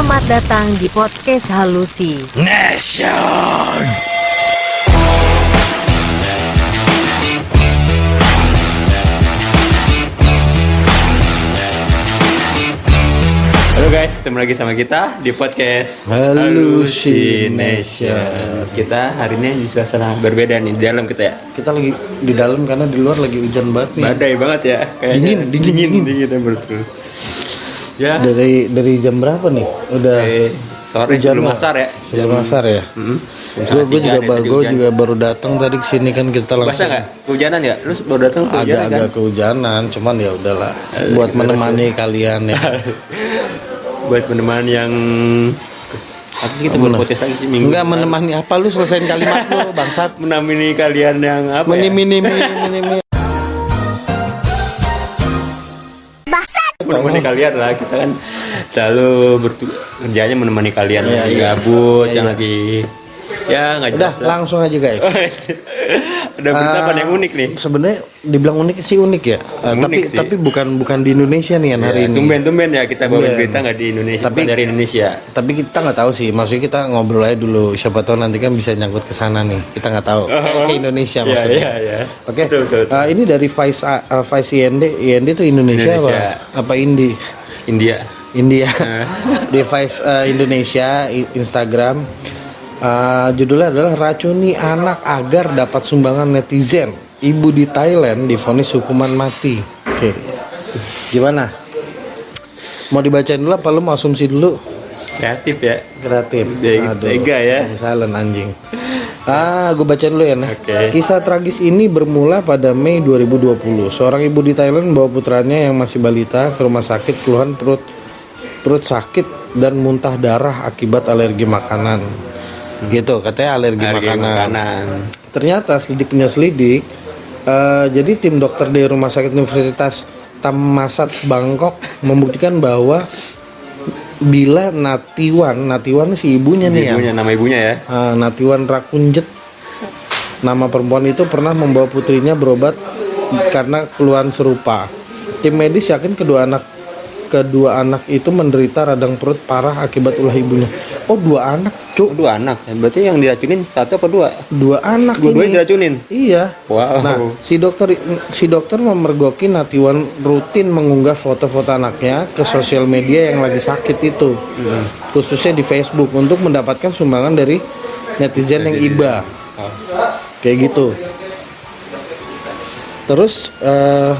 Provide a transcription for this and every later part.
Selamat datang di podcast Halusi. Nation. Halo guys, ketemu lagi sama kita di podcast Hallucination. Kita hari ini di suasana berbeda nih di dalam kita ya. Kita lagi di dalam karena di luar lagi hujan banget nih. Badai banget ya. Kayaknya Dingin, dingin, dingin, dingin. dingin, betul. Ya, Dari dari jam berapa nih? Udah eh, sore hujan sebelum asar ya. Sebelum asar ya. Jam Gue juga nih, ba- tadi gua hujan. juga baru datang tadi ke sini kan kita Basah langsung nggak? Kehujanan ya? Lu baru datang kehujanan kan? agak-agak kehujanan, cuman ya udahlah Eh, buat menemani kalian ya. buat menemani yang apa kita buat Mana? podcast lagi sih minggu Enggak menemani apa lu selesain kalimat lu bangsat. menemani kalian yang apa ya? Mini mini mini menemani kalian lah kita kan selalu bertu- kerjanya menemani kalian Iya, lagi iya. gabut Iya, yang lagi ya nggak Udah langsung aja guys. ada berita apa Ah, yang unik nih Sebenarnya dibilang unik sih unik ya. Eh, Unik tapi sih. tapi bukan bukan di Indonesia nih Yan, hari Ya, ini. tumben-tumben ya kita bawa Tumben. berita nggak di Indonesia Tapi- dari Indonesia tapi kita nggak tahu sih maksudnya kita ngobrol aja dulu siapa tahu nanti kan bisa nyangkut ke sana nih kita nggak tahu kayak ke Indonesia Iya, maksudnya iya, iya. oke Betul, betul, betul. Uh, ini dari Vice uh, Vice IND IND itu Indonesia, Indonesia. apa apa Indi India India Eh. di Vice uh, Indonesia Instagram Uh, judulnya adalah racuni anak agar dapat sumbangan netizen. Ibu di Thailand divonis hukuman mati. Oke. Gimana? Mau dibacain dulu apa lu? Mau asumsi dulu? Kreatif ya. Kreatif. Tega ya. silent anjing. Ah gue baca dulu ya nah Oke. kisah tragis ini bermula pada Mei 2020 seorang ibu di Thailand membawa putranya yang masih balita ke rumah sakit keluhan perut perut sakit dan muntah darah akibat alergi makanan gitu katanya alergi, Harga makanan. makanan Ternyata selidik punya selidik, eh, jadi tim dokter dari Rumah Sakit Universitas Tamasat Bangkok membuktikan bahwa bila Natiwan, Natiwan si ibunya nih ya, ibunya nama ibunya ya eh, Natiwan Rakunjet, nama perempuan itu pernah membawa putrinya berobat karena keluhan serupa. Tim medis yakin kedua anak kedua anak itu menderita radang perut parah akibat ulah ibunya. Oh dua anak, cuk, dua anak. Berarti yang diracunin satu apa dua? Dua anak dua-duanya ini. diracunin? Iya. wow. Nah, si dokter si dokter memergoki Natiwan rutin mengunggah foto-foto anaknya ke sosial media yang lagi sakit itu, khususnya di Facebook untuk mendapatkan sumbangan dari netizen yang iba, Oh. kayak gitu. Terus eh,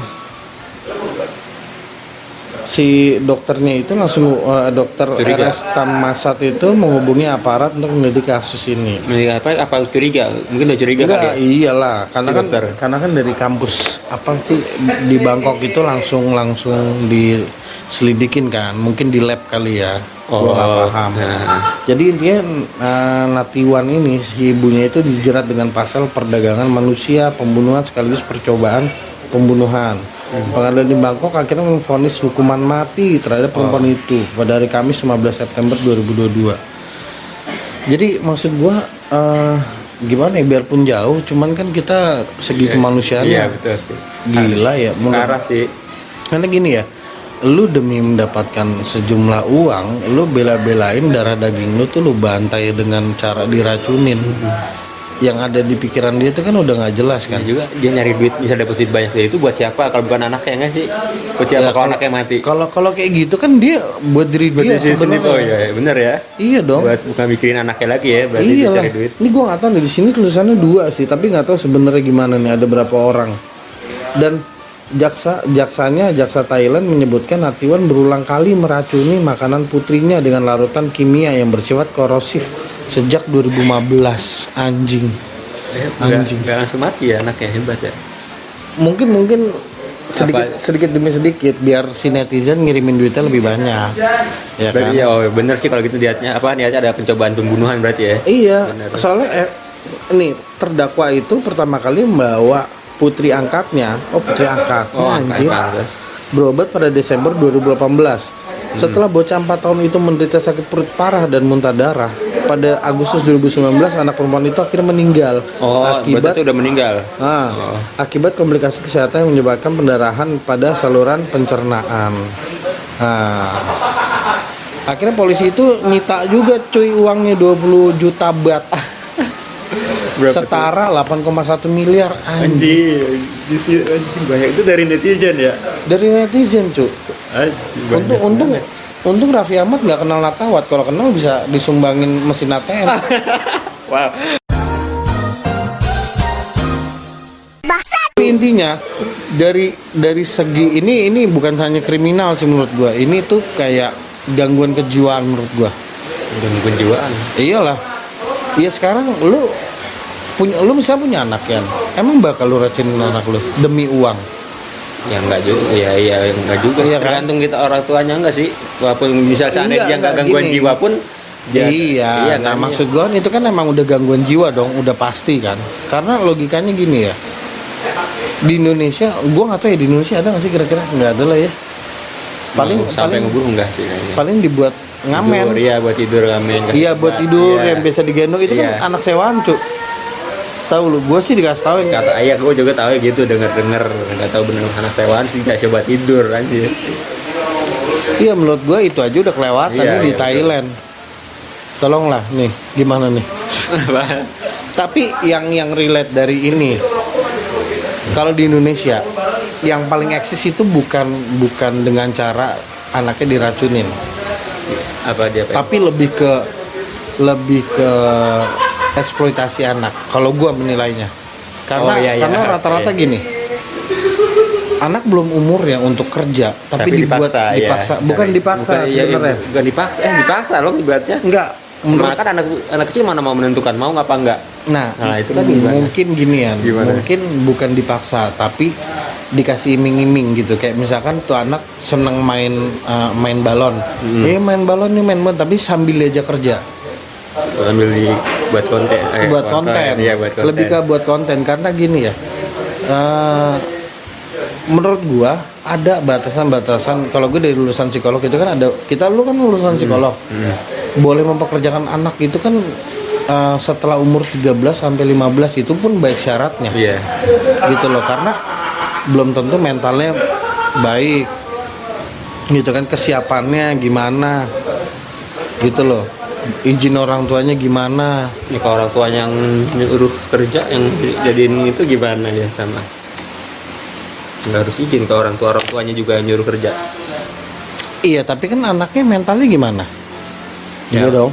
si dokternya itu langsung eh, dokter Curiga. RS Tamasat itu menghubungi aparat untuk menyelidiki kasus ini. Ini apa apa curiga mungkin udah curiga Enggak, kali ya iyalah, karena Si kan dokter. karena kan dari kampus apa sih di Bangkok itu langsung langsung diselidikin kan, mungkin di lab kali ya. Gua nggak Oh, paham. nah. Jadi intinya eh, Natiwan ini si ibunya itu dijerat dengan pasal perdagangan manusia, pembunuhan sekaligus percobaan pembunuhan. Hmm. Pengadilan di Bangkok akhirnya memvonis hukuman mati terhadap perempuan Oh. itu pada hari Kamis 15 September 2022. Jadi maksud gua eh, gimana ya biarpun jauh, cuman kan kita segi kemanusiaan iya betul sih gila ya. parah sih Karena gini ya, lu demi mendapatkan sejumlah uang, lu bela-belain darah daging lu tuh lu bantai dengan cara diracunin. Yang ada di pikiran dia itu kan udah nggak jelas kan. juga dia nyari duit bisa dapat duit banyak dari itu buat siapa? Kalau bukan anaknya nggak sih? Buat siapa Ya, kalau kalau- anaknya mati? Kalau kalau kayak gitu kan dia buat diri buat dia diri sendiri. oh iya iya, bener ya. Iya dong. buat bukan mikirin anaknya lagi ya berarti Iya dia cari duit. Ini gua nggak tahu nih di sini tulisannya dua sih, tapi nggak tahu sebenarnya gimana nih ada berapa orang. Dan jaksa jaksanya jaksa Thailand menyebutkan Natiwan berulang kali meracuni makanan putrinya dengan larutan kimia yang bersifat korosif sejak 2015. Anjing. Nggak- Anjing. nggak langsung mati ya anaknya hebat ya Mungkin mungkin sedikit Apa? sedikit demi sedikit biar si netizen ngirimin duitnya lebih banyak. Ya kan? berarti ya oh bener sih kalau gitu niatnya apa niatnya ada pencobaan pembunuhan berarti ya Iya, Benar. soalnya eh, ini terdakwa itu pertama kali membawa putri angkatnya, oh putri angkatnya oh angka anjir, angka. berobat pada Desember 2018. Setelah bocah 4 tahun itu menderita sakit perut parah dan muntah darah, pada Agustus 2019 anak perempuan itu akhirnya meninggal Oh, akibat itu udah meninggal. Ah, Oh. akibat komplikasi kesehatan yang menyebabkan pendarahan pada saluran pencernaan. Nah, akhirnya polisi itu nyita juga cuy uangnya 20 juta bat? Setara 8,1 miliar anjing Anjing, banyak itu dari netizen ya. dari netizen cuy Anjing, banyak untung untung banget. untung Raffi Ahmad nggak kenal Natawat kalau kenal bisa disumbangin mesin ATM Wow. Tapi intinya dari dari segi ini ini bukan hanya kriminal sih menurut gua. Ini tuh kayak gangguan kejiwaan menurut gua. Gangguan jiwaan. Iyalah. Iya sekarang lu punya lu misalnya punya anak kan. Emang bakal lu racunin anak lu demi uang. Ya enggak juga, ya ya enggak juga. Iya sih. kan? Tergantung kita orang tuanya enggak sih. Walaupun misal seandainya dia enggak gangguan gini. jiwa pun dia- iya, nah kan, maksud gua kan itu kan emang udah gangguan jiwa dong, udah pasti kan. Karena logikanya gini ya. Di Indonesia, gua nggak tahu ya di Indonesia ada nggak sih kira-kira nggak ada lah ya. Paling sampai paling ngeburu enggak sih kayaknya. paling dibuat ngamen. Tidur, iya buat tidur ngamen. Iya buat tidur Iya. yang biasa digendong itu Iya. kan anak sewaan cuk. Tahu lu, gue sih dikasih tahu. Kata ayah gue juga tahu gitu denger denger nggak tahu bener anak sewaan sih dikasih buat tidur anjir. Iya menurut gue itu aja udah kelewatan Iya, nih di iya, Thailand. Tolonglah nih, gimana nih? Tapi yang yang relate dari ini, kalau di Indonesia, yang paling eksis itu bukan bukan dengan cara anaknya diracunin, apa dia tapi lebih ke lebih ke eksploitasi anak. Kalau gua menilainya, karena Oh, iya, iya. karena rata-rata Iya. gini, anak belum umurnya untuk kerja, tapi, dibuat dipaksa, dipaksa, ya. bukan dipaksa bukan, iya, sebenarnya. bukan dipaksa eh dipaksa loh ibaratnya Enggak, menurut kan anak anak kecil mana mau menentukan mau nggak apa enggak Nah, Nah, itu kan gimana? mungkin gini ya, mungkin bukan dipaksa, tapi dikasih iming-iming gitu. Kayak misalkan tuh anak seneng main uh, main balon, Hmm. eh main balon nih main balon, tapi sambil dia aja kerja, ambil di buat konten eh, buat konten. iya buat konten Lebih ke buat konten karena gini ya. uh, menurut gua ada batasan-batasan. Kalau gue dari lulusan psikolog itu kan ada kita lu kan lulusan psikolog. Hmm. Boleh mempekerjakan anak itu kan uh, setelah umur 13 sampai 15 itu pun baik syaratnya. iya gitu loh karena belum tentu mentalnya baik gitu kan kesiapannya gimana gitu loh izin orang tuanya gimana? Ini kalau orang tua yang nyuruh kerja yang jadiin itu gimana ya sama? Nggak harus izin ke orang tua orang tuanya juga yang nyuruh kerja. Iya tapi kan anaknya mentalnya gimana? Ya. iya dong.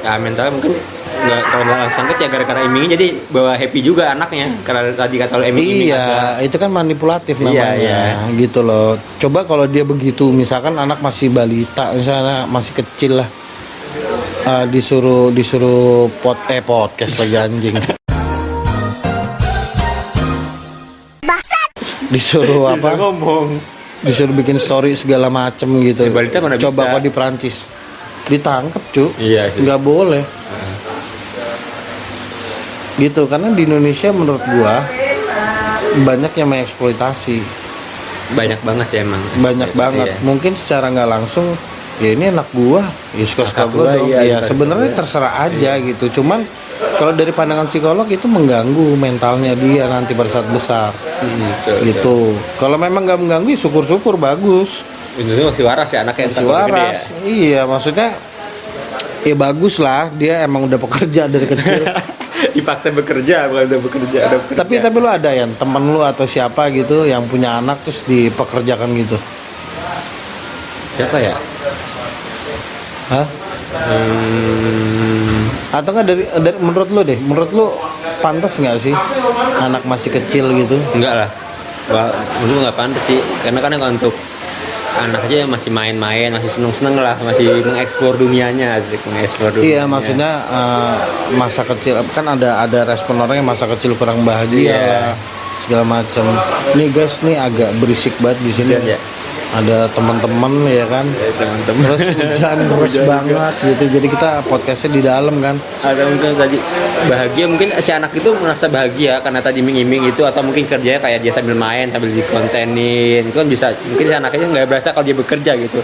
Ya mentalnya mungkin nggak kalau nggak langsung kerja gara-gara iming jadi bawa happy juga anaknya. Karena tadi kata lo iming iya itu kan manipulatif Iya, namanya iya. gitu loh. Coba kalau dia begitu misalkan anak masih balita misalnya masih kecil lah eh, disuruh disuruh pot eh podcast lagi anjing. Disuruh apa? ngomong. Disuruh bikin story segala macem gitu. Mana coba bisa. kok di Prancis ditangkep cu. Iya sih. nggak boleh. Gitu karena di Indonesia menurut gua banyak yang mengeksploitasi. Banyak banget sih emang. Banyak banget. Iya. mungkin secara nggak langsung ya ini anak gua ya suka suka gua dong. iya, ya sebenarnya terserah aja gitu. Cuman kalau dari pandangan psikolog itu mengganggu mentalnya dia nanti pada saat besar. Betul. gitu. Kalau memang nggak mengganggu ya syukur-syukur bagus. Itu masih waras ya anaknya masih gede waras. Iya maksudnya ya bagus lah. Dia emang udah pekerja dari kecil. Ya. dipaksa bekerja bukan udah bekerja udah bekerja. tapi tapi lu ada yang temen lu atau siapa gitu yang punya anak terus dipekerjakan gitu? Siapa ya Hah? hmm, atau enggak dari, dari menurut lu deh menurut lu pantas nggak sih anak masih kecil gitu enggak lah Wah, menurut nggak pantas sih karena kan untuk anak aja yang masih main-main masih seneng-seneng lah masih mengeksplor dunianya asik mengeksplor dunia iya maksudnya eh, masa kecil kan ada ada respon orang yang masa kecil kurang bahagia Iya. lah segala macam nih guys nih agak berisik banget di sini Hujan ya? Ada teman-teman ya kan? Ya, teman-teman. Terus hujan terus Hujan juga. banget gitu. Jadi kita podcastnya di dalam kan? Ada mungkin tadi bahagia. Mungkin si anak itu merasa bahagia karena tadi iming-iming itu atau mungkin kerjanya kayak dia sambil main sambil dikontenin. Itu kan bisa mungkin si anaknya nggak berasa kalau dia bekerja gitu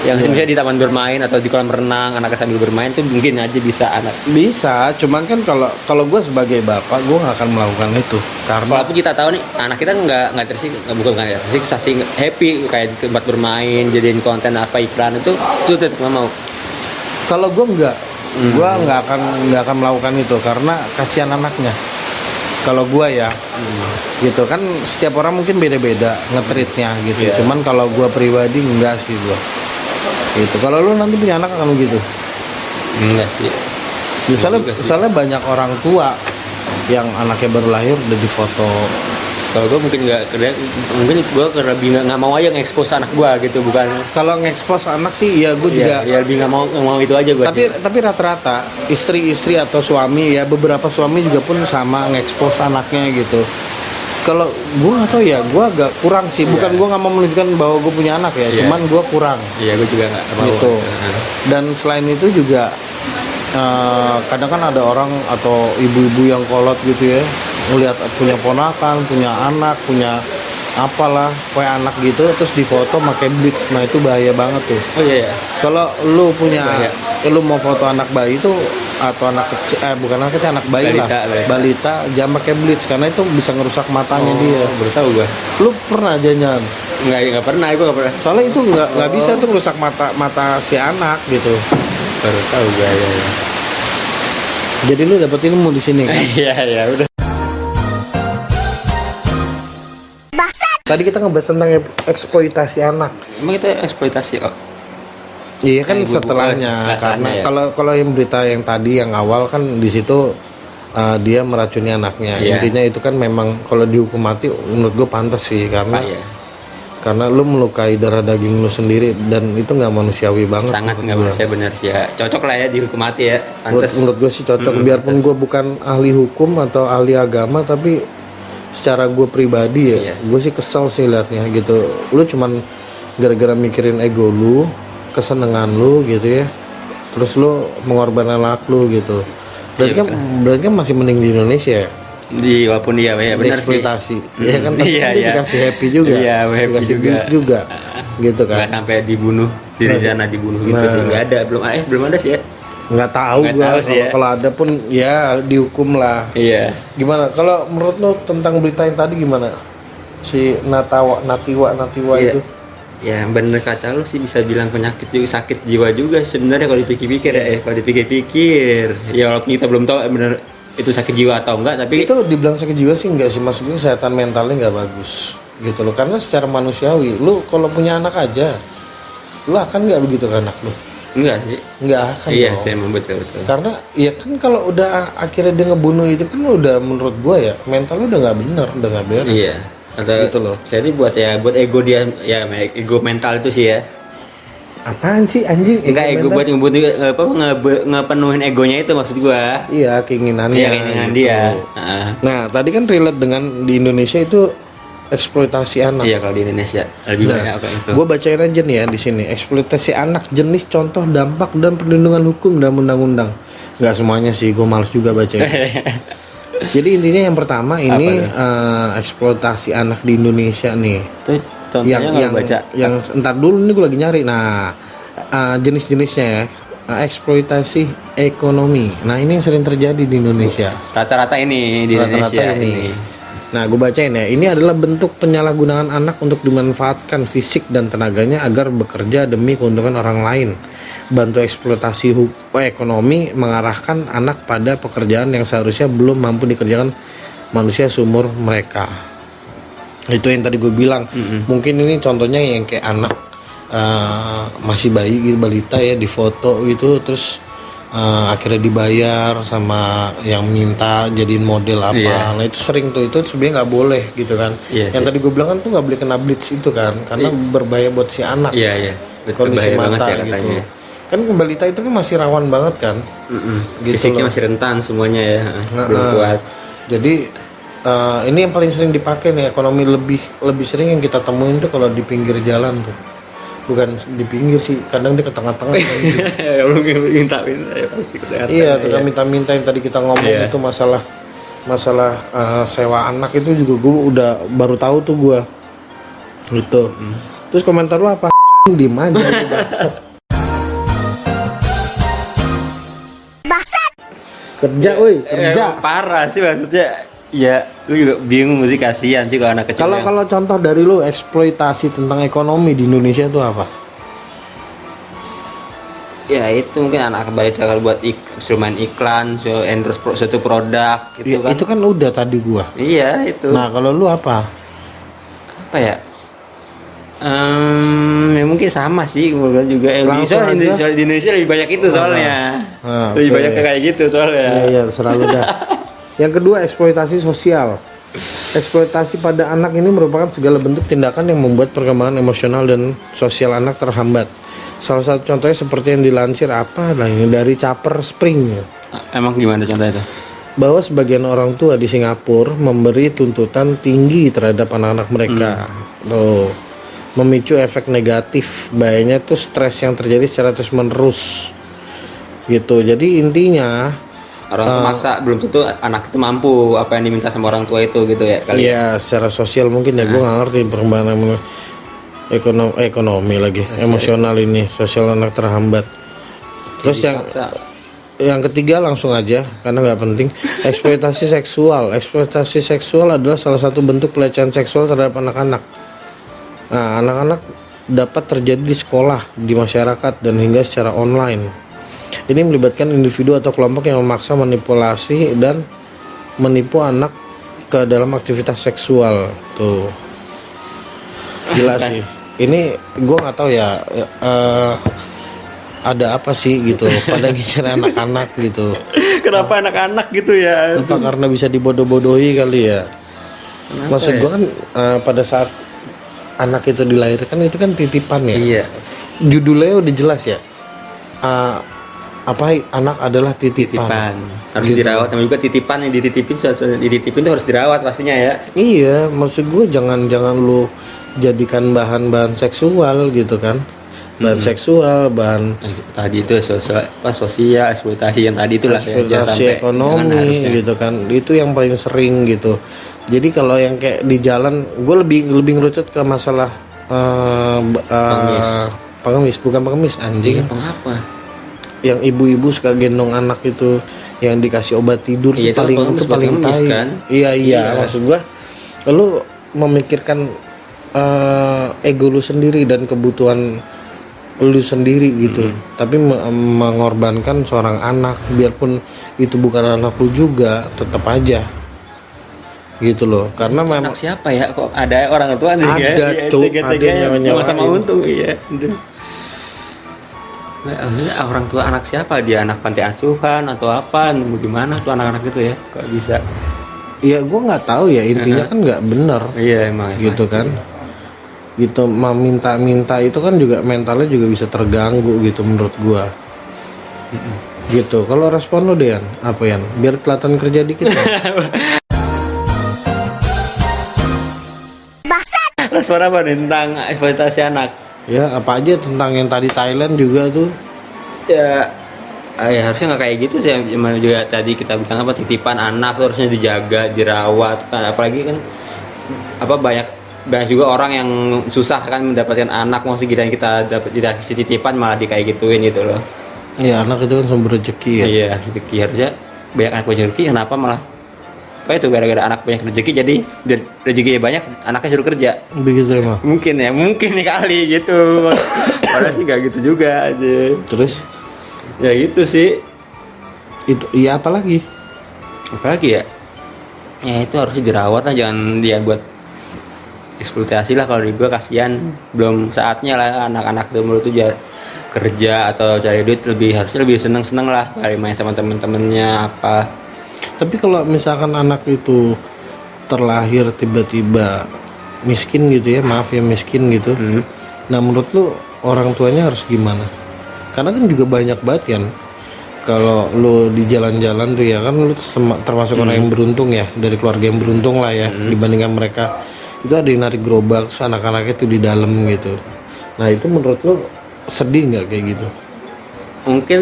yang Iya. misalnya di taman bermain atau di kolam renang anaknya sambil bermain tuh mungkin aja bisa anak. Bisa cuman kan kalau kalau gue sebagai bapak gue nggak akan melakukan itu. Karena walaupun kita tahu nih anak kita nggak nggak tersik nggak bukan nggak tersiksa sih happy kayak di tempat bermain jadiin konten apa iklan itu itu tetap mau. Kalau gue nggak Hmm. gue nggak akan nggak akan melakukan itu karena kasihan anaknya. Kalau gue ya gitu kan setiap orang mungkin beda-beda ngetritnya gitu. Iya. cuman kalau gue pribadi enggak sih gue gitu. Kalau lu nanti punya anak akan begitu? Enggak sih. Misalnya juga sih. misalnya banyak orang tua yang anaknya baru lahir udah difoto. Kalau gue mungkin nggak mungkin gue karena lebih nggak mau aja ngekspos anak gue gitu bukan? Kalau ngekspos anak sih ya gue juga ya, ya lebih nggak mau nggak mau itu aja gue tapi tapi rata-rata istri-istri atau suami ya beberapa suami juga pun sama ngekspos anaknya gitu kalau gue nggak tahu ya gue agak kurang sih. Bukan Iya. gue nggak mau menunjukkan bahwa gue punya anak ya Iya. cuman gue kurang. Iya gue juga nggak mau gitu. dan selain itu juga eh, kadang kan ada orang atau ibu-ibu yang kolot gitu ya melihat punya ponakan punya anak punya apalah kayak anak gitu terus difoto pakai blitz nah itu bahaya banget tuh. Oh iya iya. Kalau lu punya Bahaya. lu mau foto anak bayi itu atau anak kecil eh bukan anak kecil anak bayi Balita, lah. Balita. balita. Jangan pakai blitz karena itu bisa ngerusak matanya dia. Oh, baru tahu gue lu pernah jangan nggak nggak pernah gue nggak pernah. Soalnya itu nggak nggak bisa Oh. tuh ngerusak mata mata si anak gitu. Baru tahu gue ya, ya. jadi lu dapet ilmu di sini kan? Iya iya udah. Tadi kita ngebahas tentang eksploitasi anak. Emang itu eksploitasi kok iya kan setelahnya setelahnya karena ya. kalau kalau yang berita yang tadi yang awal kan di situ uh, dia meracuni anaknya Iya. intinya itu kan memang kalau dihukum mati menurut gue pantas sih karena Pak ya karena lu melukai darah daging lu sendiri dan itu nggak manusiawi banget sangat menurut nggak gua. bisa benar sih ya cocok lah ya dihukum mati ya menurut, pantas menurut gue sih cocok Mm, biarpun pantes. gue bukan ahli hukum atau ahli agama tapi secara gue pribadi ya Iya. gue sih kesel sih liatnya gitu lu cuman gara-gara mikirin ego lu kesenangan lu gitu ya. Terus lu mengorbankan anak lu gitu. Berarti Iya, kan berarti kan masih mending di Indonesia ya? Di walaupun dia ya benar sih. Eksploitasi ya kan? Tapi iya, kan dia iya. dikasih happy juga. Iya, happy dikasih juga. juga. Gitu kan? Nggak sampai dibunuh di rencana dibunuh gitu Nah. sih. Nggak ada belum eh belum ada sih ya. Nggak tahu Nggak gua. tahu sih kalau ya. kalau ada pun ya dihukum lah. Iya. Gimana? Kalau menurut lo tentang berita yang tadi gimana? Si Natawa Natiwa Natiwa Iya. itu ya bener kata lu sih bisa bilang penyakit juga sakit jiwa juga sebenarnya kalau dipikir-pikir ya eh, kalau dipikir-pikir. Ya walaupun kita belum tahu eh, bener itu sakit jiwa atau enggak tapi itu dibilang sakit jiwa sih enggak sih maksud gue kesehatan mentalnya nggak bagus gitu loh. Karena secara manusiawi lu kalau punya anak aja lu akan nggak begitu ke anak lu? Enggak sih. Nggak akan iya dong. sih emang betul betul. Karena ya kan kalau udah akhirnya dia ngebunuh itu kan udah menurut gue ya mental lu udah nggak bener udah nggak beres. Iya atau Gitu loh. jadi buat ya buat ego dia ya ego mental itu sih ya apaan sih anjing enggak ego buat ngebut apa ngebe- ngepenuhin egonya itu maksud gua iya keinginannya Iya, keinginan gitu. dia Heeh. nah tadi kan relate dengan di Indonesia itu eksploitasi anak iya kalau di Indonesia lebih Nah, banyak kayak itu gue bacain aja nih ya di sini eksploitasi anak jenis contoh dampak dan perlindungan hukum dalam undang-undang. Nggak semuanya sih, gue males juga bacain. Jadi intinya yang pertama ini eh, eksploitasi anak di Indonesia nih. itu contohnya yang yang baca yang entar dulu nih gue lagi nyari. Nah eh, jenis-jenisnya ya Eh, eksploitasi ekonomi. Nah ini yang sering terjadi di Indonesia. rata-rata ini di Rata-rata Indonesia ini. ini. Nah, gue bacain ya. Ini adalah bentuk penyalahgunaan anak untuk dimanfaatkan fisik dan tenaganya agar bekerja demi keuntungan orang lain. Bantu eksploitasi eh, ekonomi mengarahkan anak pada pekerjaan yang seharusnya belum mampu dikerjakan manusia seumur mereka. Itu yang tadi gue bilang. Mungkin ini contohnya yang kayak anak eh, masih bayi gitu, balita ya di foto gitu terus eh, akhirnya dibayar sama yang minta jadiin model apa. Iya. Nah itu sering tuh itu sebenarnya nggak boleh gitu kan. Iya yang sih. tadi gue bilang kan tuh nggak boleh kena blitz itu kan karena berbahaya buat si anak iya iya betul kondisi mata ya gitu. Kan balita itu kan masih rawan banget kan. Mm-mm. Gitu fisiknya loh. masih rentan semuanya ya Nah, belum kuat Jadi eh, ini yang paling sering dipakai nih ekonomi lebih lebih sering yang kita temuin tuh kalau di pinggir jalan tuh. Bukan di pinggir sih, kadang di ke tengah-tengah. gitu. belum minta minta ya pasti kelihatan iya, ya. tuh kan minta-minta yang tadi kita ngomong Iya. itu masalah masalah eh, sewa anak itu juga gue udah baru tahu tuh gue. Gitu. Hmm. Terus komentar lu apa? lu, bangsat. kerja woi kerja Eh, parah sih maksudnya ya lu juga bingung sih kasihan sih kalau anak kecil kalau yang- kalau contoh dari lu eksploitasi tentang ekonomi di Indonesia itu apa? Ya itu mungkin anak balita kalau buat ik instrumen iklan so endorse pro, suatu produk gitu Ya, kan. itu kan udah tadi gua. Iya itu. Nah kalau lu apa? Apa ya? Ehm, ya mungkin sama sih kemudian juga. Eh, soal- di, Indonesia lebih banyak itu soalnya. Ah, lebih oke. banyak kayak gitu soalnya. Iya, iya, selalu dah. Yang kedua, eksploitasi sosial. Eksploitasi pada anak ini merupakan segala bentuk tindakan yang membuat perkembangan emosional dan sosial anak terhambat. Salah satu contohnya seperti yang dilansir apa lah ini dari Caper Spring emang gimana contohnya itu bahwa sebagian orang tua di Singapura memberi tuntutan tinggi terhadap anak-anak mereka. Tuh, memicu efek negatif. Bahayanya tuh stres yang terjadi secara terus menerus. Gitu. Jadi intinya orang tua maksa belum tentu anak itu mampu apa yang diminta sama orang tua itu gitu ya kali Iya, secara sosial mungkin ya gue nggak ngerti perkembangan ekonomi, ekonomi lagi, emosional ini, sosial anak terhambat. Terus yang Dipaksa. yang ketiga langsung aja karena nggak penting, eksploitasi seksual. Eksploitasi seksual adalah salah satu bentuk pelecehan seksual terhadap anak-anak. Nah, anak-anak dapat terjadi di sekolah, di masyarakat dan hingga secara online. Ini melibatkan individu atau kelompok yang memaksa manipulasi dan menipu anak ke dalam aktivitas seksual. Tuh. Gila sih. Ini gua nggak tahu ya eh, ada apa sih gitu pada ngincer anak-anak gitu. kenapa anak-anak gitu ya Apa karena bisa dibodoh-bodohi kali ya? Maksud gua kan eh, pada saat anak itu dilahirkan itu kan titipan ya. iya Judulnya udah jelas ya. Eh, apa anak adalah titipan. titipan harus Gitu. dirawat namanya juga titipan yang dititipin dititipin itu harus dirawat pastinya ya Iya, maksud gue jangan jangan lu jadikan bahan-bahan seksual gitu kan. Bahan seksual, bahan Eh, tadi itu sosial apa sosial eksploitasi yang tadi itulah ya eksploitasi jangan ekonomi gitu kan. Itu yang paling sering gitu. Jadi kalau yang kayak di jalan, gue lebih lebih ngerucut ke masalah eh, b- eh, Pengemis. pengemis, bukan pengemis anjing. Pengapa? Yang ibu-ibu suka gendong anak itu yang dikasih obat tidur Iya, itu paling itu paling tai. kan? Iya, iya Iya. maksud gua lu memikirkan eh, ego lu sendiri dan kebutuhan lu sendiri gitu. Hmm. Tapi me- mengorbankan seorang anak biarpun itu bukan anak lu juga tetap aja. Gitu loh. Karena memang siapa ya? Kok ada orang tua ya? Ada, Iya, Cuk. Ada yang sama-sama untung iya. Nah, orang tua anak siapa? Dia anak panti asuhan atau apa? Nemu di mana tuh anak-anak itu ya? Kok bisa? ya gua nggak tahu ya intinya kan nggak bener Iya emang. gitu kan gitu meminta-minta itu kan juga mentalnya juga bisa terganggu gitu menurut gua gitu kalau respon lo Dean apa Yan biar kelihatan kerja dikit ya. Respon apa nih tentang eksploitasi anak? Ya apa aja tentang yang tadi Thailand juga tuh Ya, ah, ya harusnya nggak kayak gitu sih. Cuma juga tadi kita bilang apa titipan anak tuh harusnya dijaga, dirawat. Kan apalagi kan apa banyak banyak juga orang yang susah kan mendapatkan anak mau segini kita dapat dikasih titipan malah di kayak gituin gitu loh. ya anak itu kan sumber rezeki ya Iya, rezeki harusnya banyak anak punya rezeki kenapa malah apa itu? Gara-gara anak banyak rezeki jadi rezekinya banyak anaknya suruh kerja. Begitu emang? Mungkin ya mungkin nih kali gitu. Padahal sih gak gitu juga aja. Terus? Ya gitu sih. Itu ya apalagi apalagi ya? Ya itu harusnya dirawat lah jangan dia buat eksploitasi lah kalau di gua kasihan. Belum saatnya lah anak-anak dulu tuh ya kerja atau cari duit lebih harusnya lebih seneng seneng lah. Kali main sama temen-temennya apa tapi kalau misalkan anak itu terlahir tiba-tiba miskin gitu ya maaf ya miskin gitu Hmm. nah menurut lu orang tuanya harus gimana? Karena kan juga banyak banget kan kalau lu di jalan-jalan tuh ya kan lu termasuk orang yang beruntung ya dari keluarga yang beruntung lah ya dibandingkan mereka. Itu ada yang narik gerobak terus anak-anaknya tuh di dalam gitu. Nah itu menurut lu sedih nggak kayak gitu? Mungkin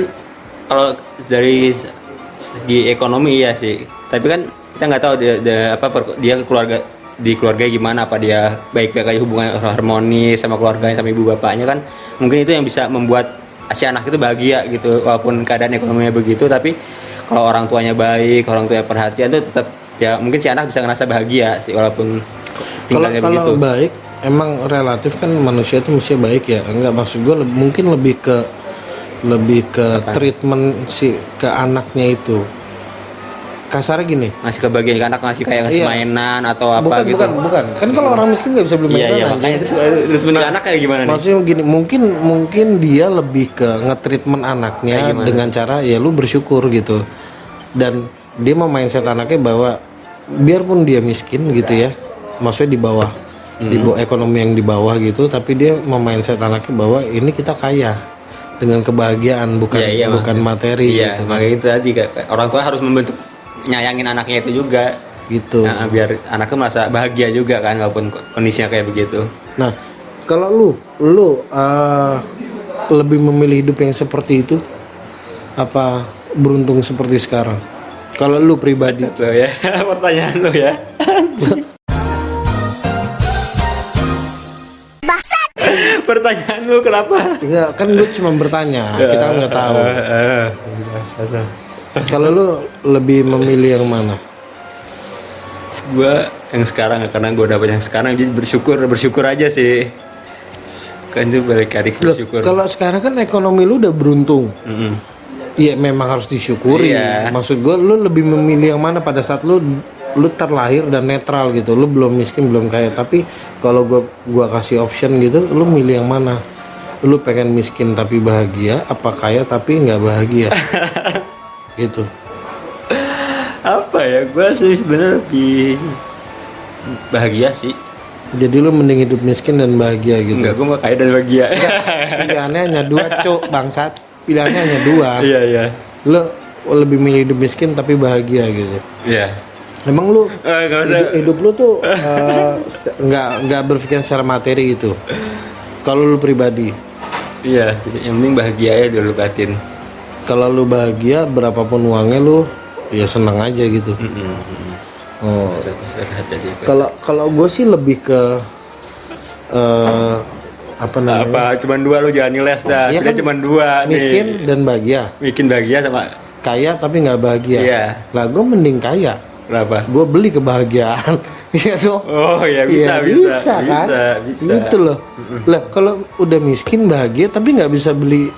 kalau dari segi ekonomi ya sih. Tapi kan kita nggak tahu dia, dia apa dia keluarga di keluarga gimana apa dia baik-baik aja hubungan harmonis sama keluarganya sama ibu bapaknya kan. Mungkin itu yang bisa membuat si anak itu bahagia gitu walaupun keadaan ekonominya begitu. Tapi kalau orang tuanya baik orang tuanya perhatian tuh tetap ya mungkin si anak bisa ngerasa bahagia sih walaupun kalau tinggalnya kalau begitu. baik emang relatif kan manusia itu mesti baik ya enggak. Maksud gue mungkin lebih ke lebih ke Apa? treatment si ke anaknya itu kasarnya gini ngasih kebahagiaan ke anak ngasih kayak ngasih Iya. mainan atau apa bukan gitu bukan bukan kan kalau orang miskin nggak bisa beli iya mainan iya anjing. makanya itu treatment ke anak kayak gimana nih Maksudnya gini, mungkin mungkin dia lebih ke nge-treatment anaknya dengan cara ya lu bersyukur gitu. Dan dia mau mindset anaknya bahwa biarpun dia miskin gitu ya, maksudnya di bawah di Hmm. bawah ekonomi yang di bawah gitu, tapi dia mau mindset anaknya bahwa ini kita kaya dengan kebahagiaan bukan Iya, iya, bukan materi iya gitu. makanya itu tadi orang tua harus membentuk nyayangin anaknya itu juga Gitu. Nah, biar anaknya merasa bahagia juga kan walaupun kondisinya kayak begitu Nah, kalau lu lu eh, lebih memilih hidup yang seperti itu apa beruntung seperti sekarang? Kalau lu pribadi, Tuh ya pertanyaan lu ya pertanyaan lu kenapa enggak kan gue cuma bertanya, kita kan nggak tahu. Kalau lu lebih memilih yang mana? gue yang sekarang karena gue dapet yang sekarang jadi bersyukur bersyukur aja sih kan itu balik Loh, bersyukur kalau sekarang kan ekonomi lu udah beruntung. Mm-mm. Iya memang harus disyukuri. Iya. Maksud gue lu lebih memilih yang mana pada saat lu lu terlahir dan netral gitu. Lu belum miskin belum kaya. Tapi kalau gua gua kasih option gitu, lu milih yang mana? Lu pengen miskin tapi bahagia, apa kaya tapi nggak bahagia? gitu. apa ya gue sih sebenarnya lebih bahagia sih Jadi lu mending hidup miskin dan bahagia gitu. enggak gue mau kaya dan bahagia Pilihannya hanya dua, cuk, bangsat. Pilihannya hanya dua. iya iya Lu lebih milih hidup miskin tapi bahagia gitu. iya Emang lu Eh, hidup, hidup lu tuh eh, nggak nggak berpikir secara materi gitu. Kalau lu pribadi, iya yang penting bahagia ya dulu batin kalau lu bahagia berapapun uangnya lu ya senang aja gitu. Oh, kalau kalau gue sih lebih ke eh apa namanya? apa cuman dua lu jangan ngeles dah Iya kita kan, cuman dua Miskin nih dan bahagia. bikin bahagia sama Kaya tapi nggak bahagia. Iya. Lah gue mending kaya. Berapa Gue beli kebahagiaan. Iya dong. oh ya bisa Iya, bisa kan? bisa bisa Gitu loh. Lah kalau udah miskin bahagia tapi nggak bisa beli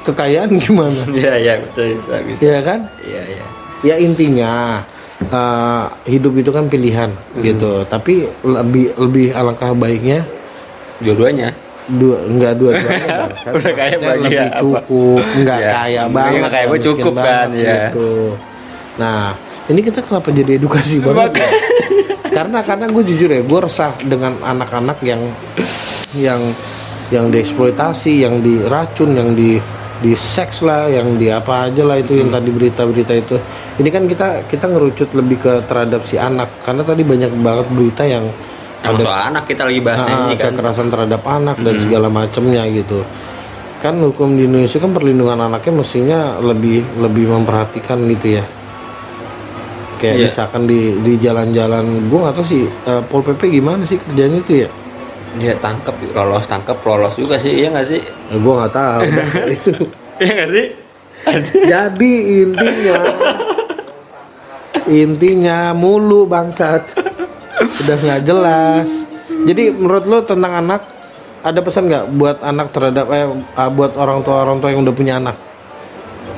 kekayaan gimana? iya iya betul bisa bisa Iya kan? iya iya Ya intinya eh, hidup itu kan pilihan gitu. Tapi lebih lebih alangkah baiknya dua-duanya dua enggak dua duanya. Udah kaya Maksudnya bahagia, lebih apa? cukup, enggak Ya, kaya banget, nggak kaya cukup kan, banget, ya. gitu. Nah, ini kita kenapa jadi edukasi banget? ya? karena karena gue jujur ya, gue resah dengan anak-anak yang yang yang dieksploitasi, yang diracun, yang di di seks lah, yang di apa aja lah itu yang tadi berita-berita itu. Ini kan kita kita ngerucut lebih ke terhadap si anak karena tadi banyak banget berita yang Emang soal anak kita lagi bahasnya Ah, ini kan kekerasan terhadap anak dan segala macamnya gitu kan hukum di Indonesia kan perlindungan anaknya mestinya lebih lebih memperhatikan gitu ya kayak Iya. misalkan di di jalan-jalan gue tahu sih eh, pol pp gimana sih kerjanya itu ya? Dia tangkep lolos tangkep lolos juga sih iya nggak sih? Eh, gue nggak tahu itu. Iya nggak sih? Jadi intinya. Intinya mulu bangsat. Udah nggak jelas. Jadi menurut lo tentang anak ada pesan nggak buat anak terhadap eh buat orang tua orang tua yang udah punya anak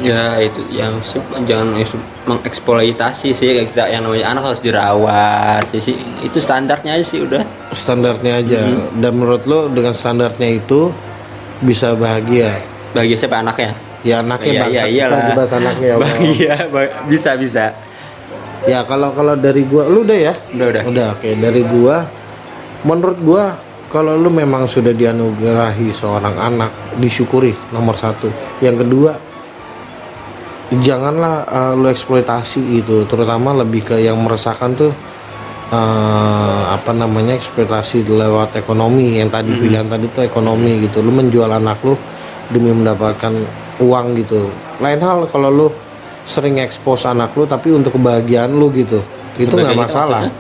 ya itu yang jangan eks- mengeksploitasi sih kayak kita yang namanya anak harus dirawat. Ya sih itu standarnya aja sih udah. Standarnya aja. Dan menurut lo dengan standarnya itu bisa bahagia? Bagi siapa? Anaknya? Ya anaknya Iya, iya, kita iyalah. lagi bahas anaknya ya bahagia ba- bisa bisa. Ya kalau kalau dari gua lu udah ya? Udah udah. Udah oke. Dari gua menurut gua kalau lu memang sudah dianugerahi seorang anak disyukuri nomor satu. Yang kedua janganlah eh, lu eksploitasi itu terutama lebih ke yang meresahkan tuh eh, apa namanya eksploitasi lewat ekonomi. Yang tadi pilihan tadi tuh ekonomi gitu. Lu menjual anak lu demi mendapatkan uang gitu. Lain hal kalau lu sering expose anak lu tapi untuk kebahagiaan lu gitu. Itu nggak masalah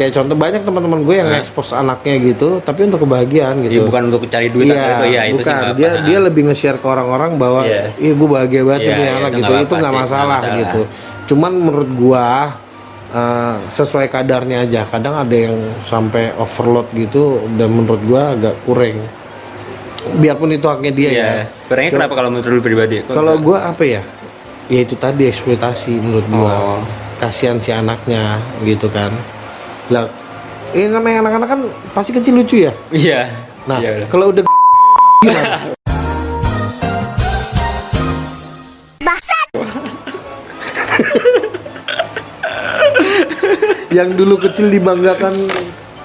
kayak contoh banyak teman-teman gue yang Nah. expose anaknya gitu tapi untuk kebahagiaan Ya, gitu bukan untuk cari duit Iya, atau itu ya itu sih bukan. dia dia lebih nge-share ke orang-orang bahwa Iya. iya gue bahagia banget Iya, punya iya, anak itu gitu. Itu nggak masalah, masalah. gitu. Cuman menurut gua eh, sesuai kadarnya aja. Kadang ada yang sampai overload gitu dan menurut gua agak kurang. Biarpun itu haknya dia Iya. ya. Kurangnya kenapa kalau menurut lu pribadi? Kalau gua apa ya? Ya itu tadi eksploitasi menurut gua. Oh. Kasihan si anaknya gitu kan. Lah ini namanya anak-anak kan pasti kecil lucu ya. Iya. Nah, Iya, udah. kalau udah gimana? yang dulu kecil dibanggakan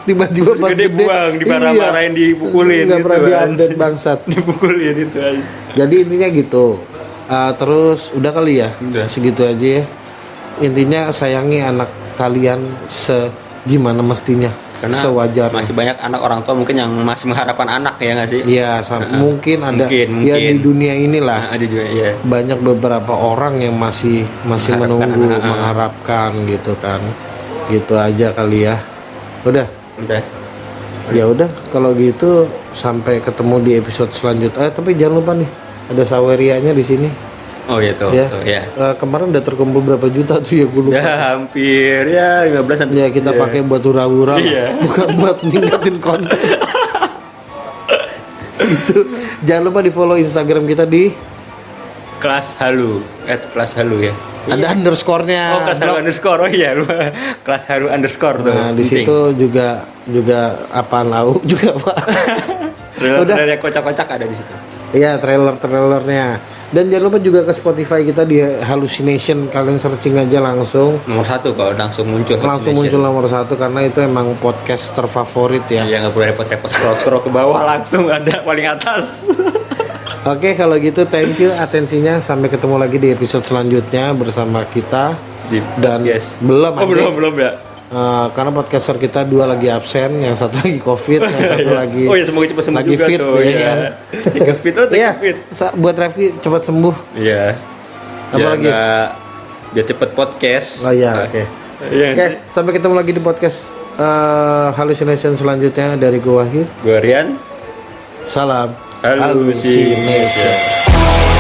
tiba-tiba pas Gede gede, buang, dimarah-marahin, dipukulin nggak gitu pernah kan. diupdate bangsat dipukulin itu aja. jadi intinya gitu Uh, terus udah kali ya Udah. segitu aja ya intinya sayangi anak kalian se gimana mestinya Karena sewajarnya masih banyak anak orang tua mungkin yang masih mengharapkan anak ya nggak sih? Iya, sam- mungkin ada Mungkin, ya mungkin. di dunia inilah Nah, ada juga ya. banyak beberapa orang yang masih masih Mengharapkan, menunggu, ah, ah. mengharapkan gitu kan. Gitu aja kali ya. Udah, Udah. ya udah kalau gitu sampai ketemu di episode selanjutnya. Eh, tapi jangan lupa nih, ada sawerianya di sini. Oh iya tuh, ya. tuh ya. Eh, kemarin udah terkumpul berapa juta tuh ya gue lupa. Ya hampir ya 15 sampai Ya kita Iya. pakai buat hura-hura. Iya. bukan buat ningkatin konten. itu jangan lupa di follow Instagram kita di kelas halu, at kelas halu ya. ada underscore-nya. Oh kelas halu underscore, oh iya kelas halu underscore tuh. Nah, di situ juga juga apaan lau juga Pak. Udah. kocak-kocak ada di situ. Iya, trailer-trailernya. Dan jangan lupa juga ke Spotify kita di Hallucination. Kalian searching aja langsung. Nomor satu kalau langsung muncul. Langsung muncul nomor satu karena itu emang podcast terfavorit ya. Ya nggak perlu repot-repot scroll scroll ke bawah langsung ada paling atas. Oke, kalau gitu thank you atensinya. Sampai ketemu lagi di episode selanjutnya bersama kita. Di Dan podcast. belum Oh belum belum ya. Eh, karena podcaster kita dua lagi absen, yang satu lagi covid, yang satu lagi oh ya semoga cepat sembuh lagi juga fit, tuh. ya ya. kan? Tiga fit oh tiga Iya, fit. buat Rafki cepat sembuh. Iya. Apa Biar lagi? nggak- biar cepet podcast. Oh iya, Nah, oke. Iya. Oke, sampai ketemu lagi di podcast eh, hallucination selanjutnya dari gue Wahid. Gue Rian. Salam Hallucination. hallucination.